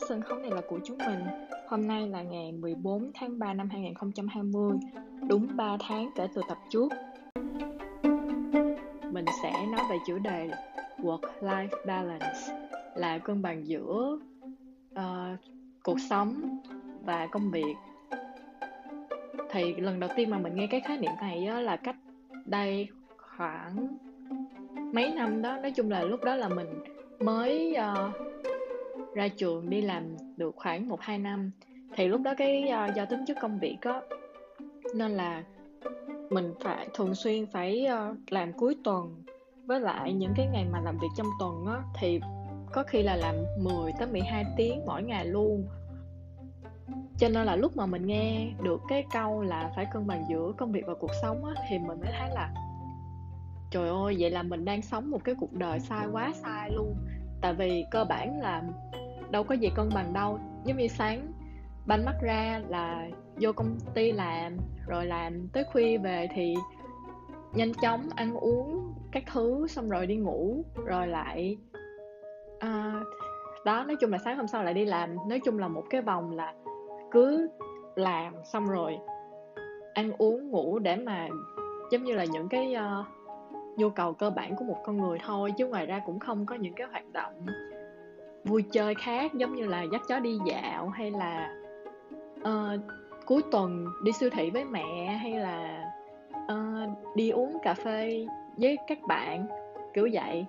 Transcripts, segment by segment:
đó, sân khấu này là của chúng mình. Hôm nay là ngày 14 tháng 3 năm 2020, đúng 3 tháng kể từ tập trước. Mình sẽ nói về chủ đề Work-Life Balance là cân bằng giữa uh, cuộc sống và công việc. Thì lần đầu tiên mà mình nghe cái khái niệm này á, là cách đây khoảng mấy năm đó, nói chung là lúc đó là mình mới uh, ra trường đi làm được khoảng 1-2 năm thì lúc đó cái uh, do tính chất công việc á nên là mình phải thường xuyên phải uh, làm cuối tuần. Với lại những cái ngày mà làm việc trong tuần á thì có khi là làm 10 tới 12 tiếng mỗi ngày luôn. Cho nên là lúc mà mình nghe được cái câu là phải cân bằng giữa công việc và cuộc sống á thì mình mới thấy là trời ơi vậy là mình đang sống một cái cuộc đời sai quá sai luôn. Tại vì cơ bản là đâu có gì cân bằng đâu. Giống như sáng banh mắt ra là vô công ty làm rồi làm tới khuya về thì nhanh chóng ăn uống các thứ xong rồi đi ngủ rồi lại à, đó nói chung là sáng hôm sau lại đi làm. Nói chung là một cái vòng là cứ làm xong rồi ăn uống ngủ để mà giống như là những cái uh, nhu cầu cơ bản của một con người thôi chứ ngoài ra cũng không có những cái hoạt động vui chơi khác giống như là dắt chó đi dạo hay là uh, cuối tuần đi siêu thị với mẹ hay là uh, đi uống cà phê với các bạn kiểu vậy.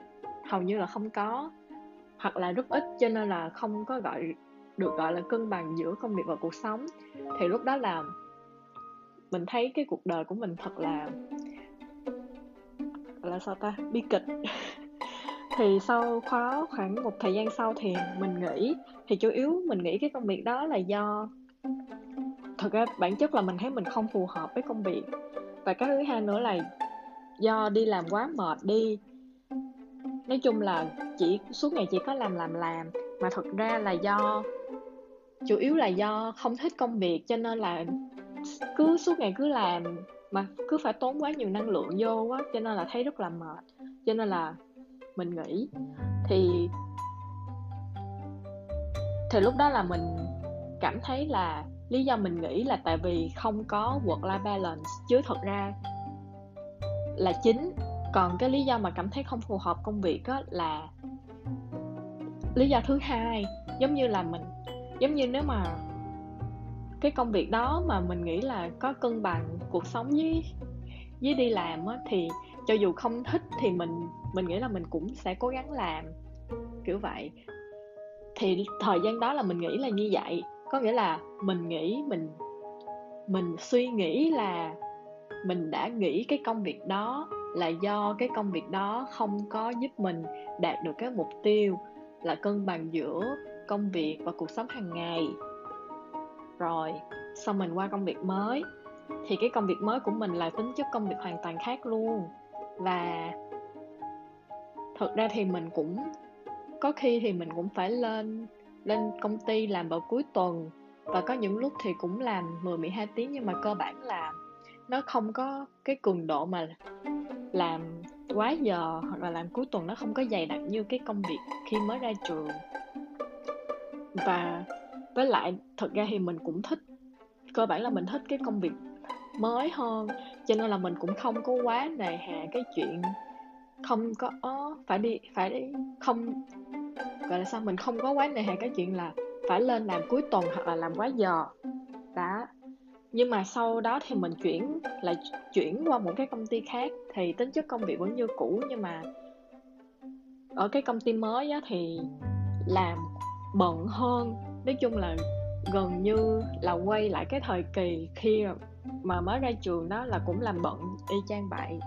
Hầu như là không có. Hoặc là rất ít cho nên là không có gọi được gọi là cân bằng giữa công việc và cuộc sống. Thì lúc đó là mình thấy cái cuộc đời của mình thật là là sao ta? Bi kịch thì sau khóa khoảng một thời gian sau thì mình nghĩ thì chủ yếu mình nghĩ cái công việc đó là do, thật ra bản chất là mình thấy mình không phù hợp với công việc. Và cái thứ hai nữa là do đi làm quá mệt đi. Nói chung là chỉ, suốt ngày chỉ có làm làm làm. Mà thật ra là do, chủ yếu là do không thích công việc cho nên là cứ suốt ngày cứ làm. Mà cứ phải tốn quá nhiều năng lượng vô quá, cho nên là thấy rất là mệt. Cho nên là mình nghĩ. Thì thì lúc đó là mình cảm thấy là lý do mình nghĩ là tại vì không có work life balance. Chứ thật ra là chính. Còn cái lý do mà cảm thấy không phù hợp công việc á là lý do thứ hai. Giống như là mình, giống như nếu mà cái công việc đó mà mình nghĩ là có cân bằng cuộc sống với với đi làm á thì cho dù không thích thì mình mình nghĩ là mình cũng sẽ cố gắng làm, kiểu vậy. Thì thời gian đó là mình nghĩ là như vậy. Có nghĩa là mình nghĩ, mình mình suy nghĩ là mình đã nghĩ cái công việc đó là do cái công việc đó không có giúp mình đạt được cái mục tiêu là cân bằng giữa công việc và cuộc sống hàng ngày. Rồi, xong mình qua công việc mới. Thì cái công việc mới của mình là tính chất công việc hoàn toàn khác luôn và thật ra thì mình cũng, có khi thì mình cũng phải lên lên công ty làm vào cuối tuần. Và có những lúc thì cũng làm 10 12 tiếng nhưng mà cơ bản là nó không có cái cường độ mà làm quá giờ hoặc là làm cuối tuần nó không có dày đặc như cái công việc khi mới ra trường. Và với lại thật ra thì mình cũng thích, cơ bản là mình thích cái công việc mới hơn cho nên là mình cũng không có quá nề hà cái chuyện không có phải đi phải đi không gọi là sao mình không có quá nề hà cái chuyện là phải lên làm cuối tuần hoặc là làm quá giờ. Đó. Nhưng mà sau đó thì mình chuyển lại chuyển qua một cái công ty khác thì tính chất công việc vẫn như cũ nhưng mà ở cái công ty mới á, thì làm bận hơn. Nói chung là gần như là quay lại cái thời kỳ khi mà mới ra trường đó là cũng làm bận y chang vậy.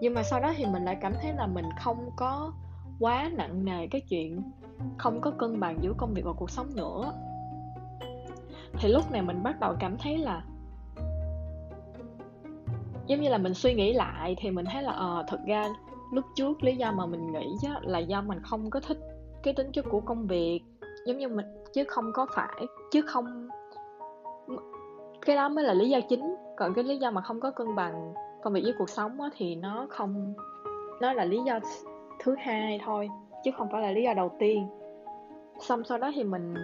Nhưng mà sau đó thì mình lại cảm thấy là mình không có quá nặng nề cái chuyện không có cân bằng giữa công việc và cuộc sống nữa. Thì lúc này mình bắt đầu cảm thấy là giống như là mình suy nghĩ lại thì mình thấy là ờ à, thật ra lúc trước lý do mà mình nghĩ á, là do mình không có thích cái tính chất của công việc giống như mình chứ không có phải chứ không cái đó mới là lý do chính. Còn cái lý do mà không có cân bằng công việc với cuộc sống á, thì nó không nó là lý do thứ hai thôi chứ không phải là lý do đầu tiên. Xong sau đó thì mình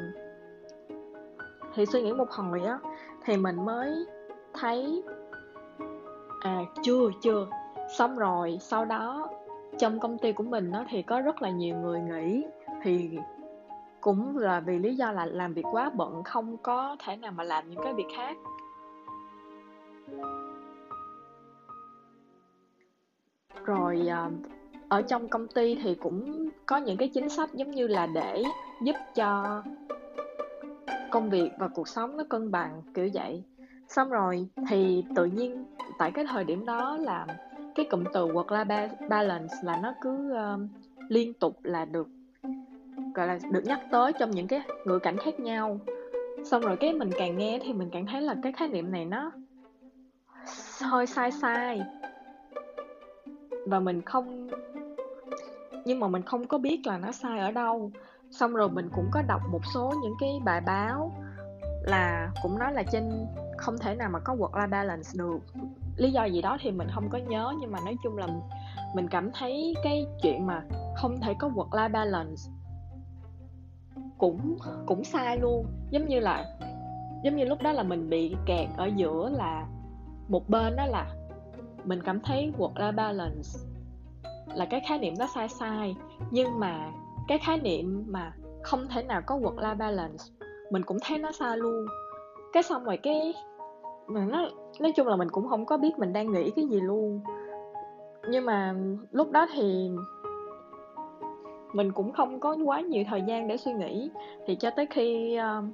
thì suy nghĩ một hồi á thì mình mới thấy à chưa chưa. Xong rồi sau đó trong công ty của mình nó thì có rất là nhiều người nghỉ thì cũng là vì lý do là làm việc quá bận không có thể nào mà làm những cái việc khác. Rồi à, ở trong công ty thì cũng có những cái chính sách giống như là để giúp cho công việc và cuộc sống nó cân bằng kiểu vậy. Xong rồi thì tự nhiên tại cái thời điểm đó là cái cụm từ work life balance là nó cứ uh, liên tục là được gọi là được nhắc tới trong những cái ngữ cảnh khác nhau. Xong rồi cái mình càng nghe thì mình càng thấy là cái khái niệm này nó hơi sai sai. Và mình không, nhưng mà mình không có biết là nó sai ở đâu. Xong rồi mình cũng có đọc một số những cái bài báo là cũng nói là trên không thể nào mà có work life balance được. Lý do gì đó thì mình không có nhớ, nhưng mà nói chung là mình cảm thấy cái chuyện mà không thể có work life balance cũng cũng sai luôn. Giống như là, giống như lúc đó là mình bị kẹt ở giữa là một bên đó là mình cảm thấy work life balance là cái khái niệm nó sai sai. Nhưng mà cái khái niệm mà không thể nào có work life balance, mình cũng thấy nó sai luôn. Cái xong rồi cái, mà nó, nói chung là mình cũng không có biết mình đang nghĩ cái gì luôn. Nhưng mà lúc đó thì mình cũng không có quá nhiều thời gian để suy nghĩ. Thì cho tới khi uh,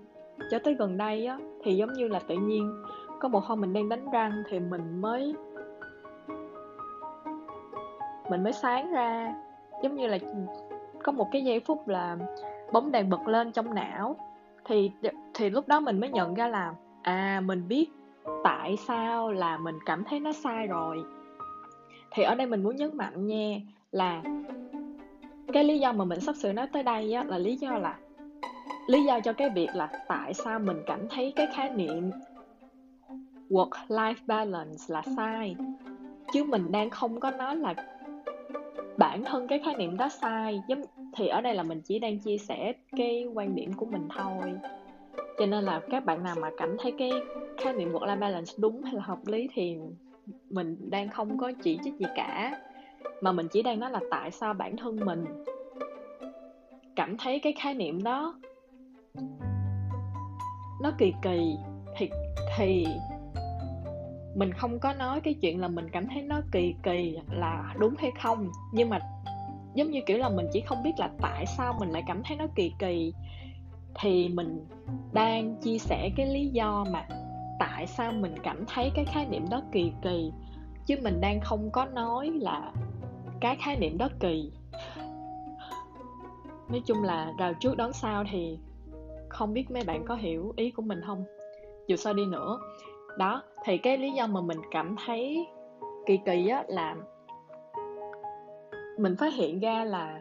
cho tới gần đây á thì giống như là tự nhiên có một hôm mình đang đánh răng thì mình mới mình mới sáng ra. Giống như là có một cái giây phút là bóng đèn bật lên trong não. Thì thì lúc đó mình mới nhận ra là à mình biết tại sao là mình cảm thấy nó sai rồi. Thì ở đây mình muốn nhấn mạnh nha là cái lý do mà mình sắp sửa nói tới đây á, là lý do là lý do cho cái việc là tại sao mình cảm thấy cái khái niệm work life balance là sai. Chứ mình đang không có nói là bản thân cái khái niệm đó sai. Giống thì ở đây là mình chỉ đang chia sẻ cái quan điểm của mình thôi. Cho nên là các bạn nào mà cảm thấy cái khái niệm work life balance đúng hay là hợp lý thì mình đang không có chỉ trích gì cả mà mình chỉ đang nói là tại sao bản thân mình cảm thấy cái khái niệm đó. Nó kỳ kỳ, thì thì mình không có nói cái chuyện là mình cảm thấy nó kỳ kỳ là đúng hay không. Nhưng mà giống như kiểu là mình chỉ không biết là tại sao mình lại cảm thấy nó kỳ kỳ, thì mình đang chia sẻ cái lý do mà tại sao mình cảm thấy cái khái niệm đó kỳ kỳ. Chứ mình đang không có nói là cái khái niệm đó kỳ. Nói chung là rào trước đón sau thì không biết mấy bạn có hiểu ý của mình không? Dù sao đi nữa. Đó, thì cái lý do mà mình cảm thấy kỳ kỳ á là mình phát hiện ra là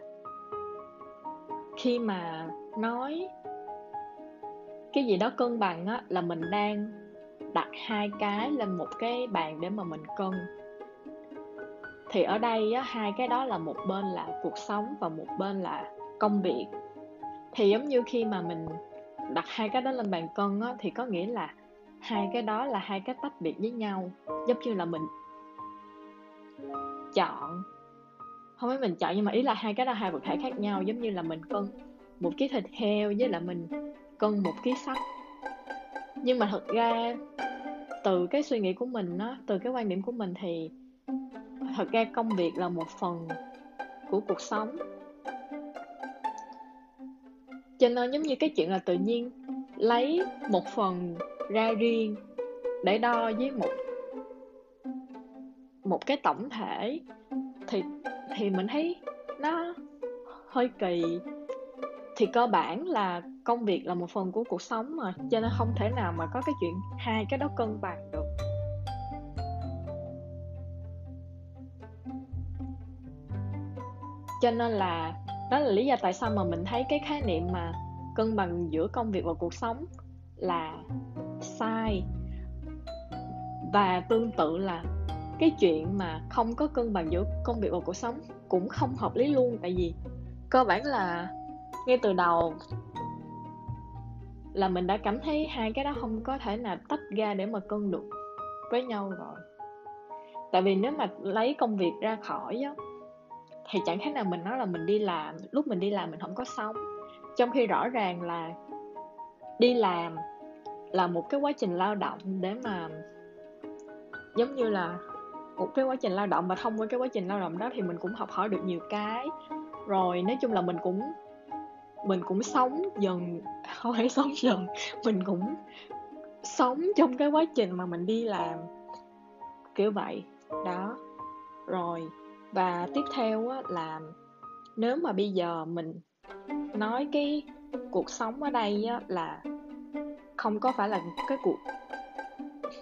khi mà nói cái gì đó cân bằng á là mình đang đặt hai cái lên một cái bàn để mà mình cân thì ở đây á, hai cái đó là một bên là cuộc sống và một bên là công việc. Thì giống như khi mà mình đặt hai cái đó lên bàn cân á, thì có nghĩa là hai cái đó là hai cái tách biệt với nhau, giống như là mình chọn. Không phải mình chọn nhưng mà ý là hai cái đó hai vật thể khác nhau, giống như là mình cân một ký thịt heo với là mình cân một ký sắt. Nhưng mà thật ra, từ cái suy nghĩ của mình á, từ cái quan điểm của mình thì thật ra công việc là một phần của cuộc sống. Cho nên giống như cái chuyện là tự nhiên lấy một phần ra riêng để đo với một một cái tổng thể, thì thì mình thấy nó hơi kỳ. Thì cơ bản là công việc là một phần của cuộc sống mà, cho nên không thể nào mà có cái chuyện hai cái đó cân bằng được. Cho nên là đó là lý do tại sao mà mình thấy cái khái niệm mà cân bằng giữa công việc và cuộc sống là sai. Và tương tự là cái chuyện mà không có cân bằng giữa công việc và cuộc sống cũng không hợp lý luôn. Tại vì cơ bản là ngay từ đầu là mình đã cảm thấy hai cái đó không có thể nào tách ra để mà cân được với nhau rồi. Tại vì nếu mà lấy công việc ra khỏi á thì chẳng khác nào mình nói là mình đi làm, lúc mình đi làm mình không có sống. Trong khi rõ ràng là đi làm là một cái quá trình lao động để mà, giống như là một cái quá trình lao động và thông qua cái quá trình lao động đó thì mình cũng học hỏi được nhiều cái. Rồi nói chung là mình cũng mình cũng sống dần, không phải sống dần, mình cũng sống trong cái quá trình mà mình đi làm. Kiểu vậy, đó. Rồi và tiếp theo á, là nếu mà bây giờ mình nói cái cuộc sống ở đây á, là không có phải là cái cuộc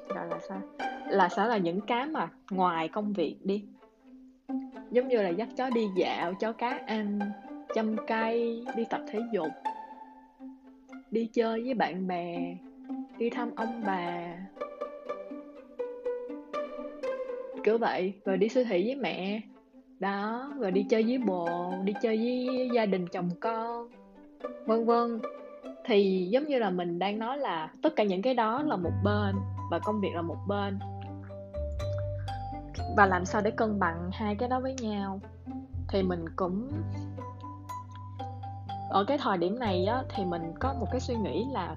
gọi là sao? Là sẽ là những cái mà ngoài công việc đi. Giống như là dắt chó đi dạo chó cá ăn chăm cây đi tập thể dục đi chơi với bạn bè đi thăm ông bà. Kiểu vậy. Rồi đi siêu thị với mẹ đó, rồi đi chơi với bồ, đi chơi với gia đình, chồng con, vân vân. Thì giống như là mình đang nói là tất cả những cái đó là một bên và công việc là một bên. Và làm sao để cân bằng hai cái đó với nhau? Thì mình cũng, ở cái thời điểm này á, thì mình có một cái suy nghĩ là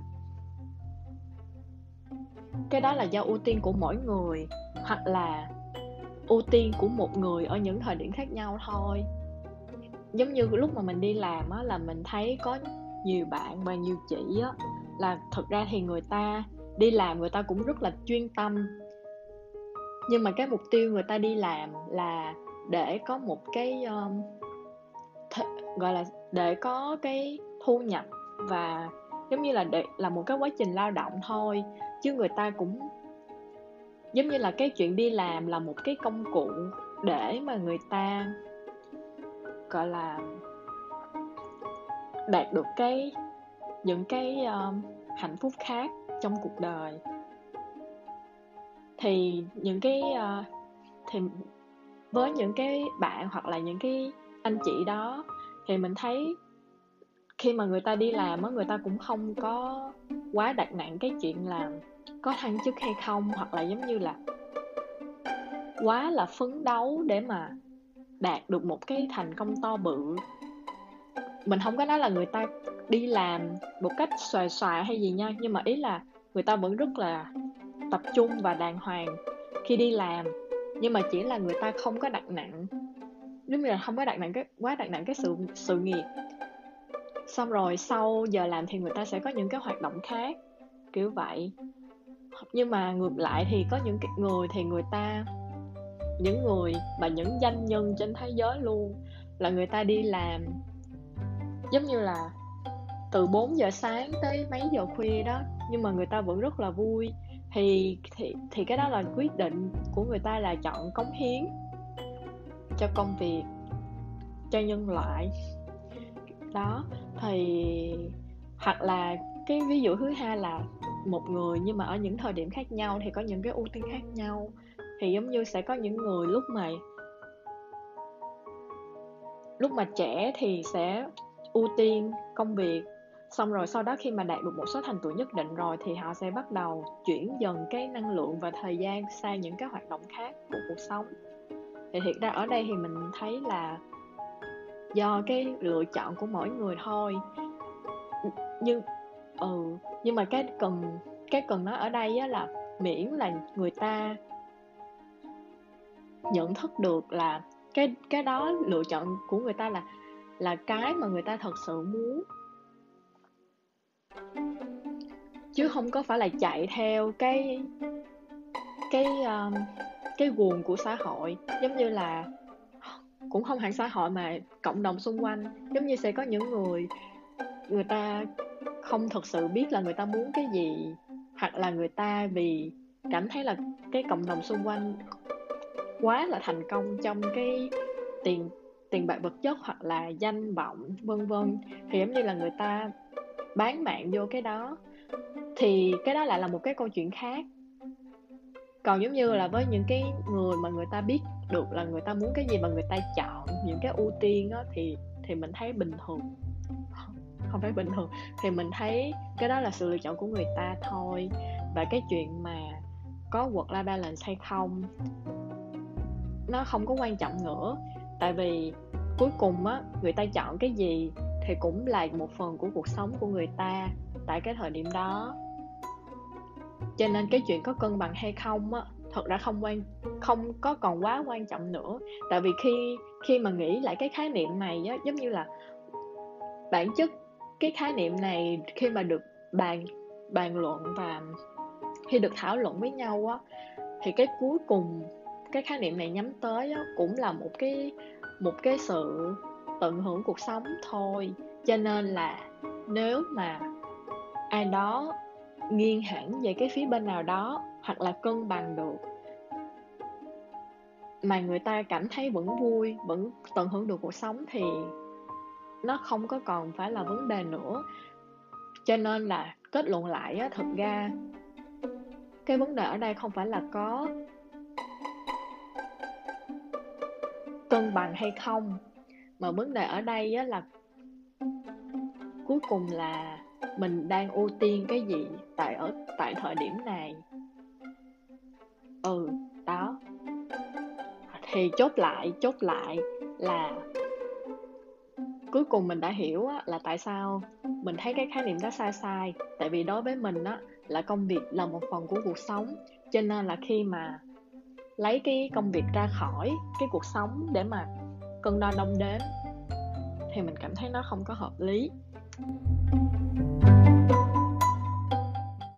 cái đó là do ưu tiên của mỗi người, hoặc là ưu tiên của một người ở những thời điểm khác nhau thôi. Giống như lúc mà mình đi làm á là mình thấy có nhiều bạn và nhiều chị á là thật ra thì người ta đi làm người ta cũng rất là chuyên tâm. Nhưng mà cái mục tiêu người ta đi làm là để có một cái um, th- gọi là để có cái thu nhập và giống như là để là một cái quá trình lao động thôi. Chứ người ta cũng giống như là cái chuyện đi làm là một cái công cụ để mà người ta gọi là đạt được cái những cái um, hạnh phúc khác trong cuộc đời. Thì những cái uh, thì với những cái bạn hoặc là những cái anh chị đó thì mình thấy khi mà người ta đi làm á người ta cũng không có quá đặt nặng cái chuyện làm có thăng chức hay không, hoặc là giống như là quá là phấn đấu để mà đạt được một cái thành công to bự. Mình không có nói là người ta đi làm một cách xòe xòa hay gì nha, nhưng mà ý là người ta vẫn rất là tập trung và đàng hoàng khi đi làm. Nhưng mà chỉ là người ta không có đặt nặng, giống như là không có đặt nặng cái, quá đặt nặng cái sự sự nghiệp. Xong rồi sau giờ làm thì người ta sẽ có những cái hoạt động khác, kiểu vậy nhưng mà ngược lại thì có những người thì người ta, những người mà những danh nhân trên thế giới luôn, là người ta đi làm, giống như là từ 4 giờ sáng tới mấy giờ khuya đó, nhưng mà người ta vẫn rất là vui. Thì thì thì cái đó là quyết định của người ta là chọn cống hiến cho công việc, cho nhân loại. Đó, thì, hoặc là cái ví dụ thứ hai là một người nhưng mà ở những thời điểm khác nhau thì có những cái ưu tiên khác nhau. Thì giống như sẽ có những người lúc mà lúc mà trẻ thì sẽ ưu tiên công việc, xong rồi sau đó khi mà đạt được một số thành tựu nhất định rồi thì họ sẽ bắt đầu chuyển dần cái năng lượng và thời gian sang những cái hoạt động khác của cuộc sống. Thì thiệt ra ở đây thì mình thấy là do cái lựa chọn của mỗi người thôi. Nhưng ừ nhưng mà cái cần cái cần nói ở đây á là miễn là người ta nhận thức được là cái cái đó lựa chọn của người ta là là cái mà người ta thật sự muốn. Chứ không có phải là chạy theo cái cái um, cái guồng của xã hội. Giống như là cũng không hẳn xã hội mà cộng đồng xung quanh. Giống như sẽ có những người người ta không thực sự biết là người ta muốn cái gì, hoặc là người ta vì cảm thấy là cái cộng đồng xung quanh quá là thành công trong cái tiền tiền bạc vật chất hoặc là danh vọng, vân vân, thì giống như là người ta bán mạng vô cái đó. Thì cái đó lại là một cái câu chuyện khác. Còn giống như là với những cái người mà người ta biết được là người ta muốn cái gì mà người ta chọn, những cái ưu tiên đó thì thì mình thấy bình thường không phải bình thường. Thì mình thấy cái đó là sự lựa chọn của người ta thôi. Và cái chuyện mà có work life balance hay không, nó không có quan trọng nữa. Tại vì cuối cùng á, người ta chọn cái gì thì cũng là một phần của cuộc sống của người ta tại cái thời điểm đó. Cho nên cái chuyện có cân bằng hay không á, thật ra không quan, không có còn quá quan trọng nữa. Tại vì khi khi mà nghĩ lại cái khái niệm này á, giống như là bản chất cái khái niệm này khi mà được bàn bàn luận và khi được thảo luận với nhau á thì cái cuối cùng cái khái niệm này nhắm tới á, cũng là một cái một cái sự tận hưởng cuộc sống thôi. Cho nên là nếu mà ai đó nghiêng hẳn về cái phía bên nào đó hoặc là cân bằng được mà người ta cảm thấy vẫn vui vẫn tận hưởng được cuộc sống thì nó không có còn phải là vấn đề nữa. Cho nên là kết luận lại á, thật ra cái vấn đề ở đây không phải là có cân bằng hay không, mà vấn đề ở đây á là cuối cùng là mình đang ưu tiên cái gì tại ở, tại thời điểm này. Ừ đó. Thì chốt lại chốt lại là cuối cùng mình đã hiểu á, là tại sao mình thấy cái khái niệm đó sai sai. Tại vì đối với mình á là công việc là một phần của cuộc sống. Cho nên là khi mà lấy cái công việc ra khỏi cái cuộc sống để mà cân đo đong đếm thì mình cảm thấy nó không có hợp lý.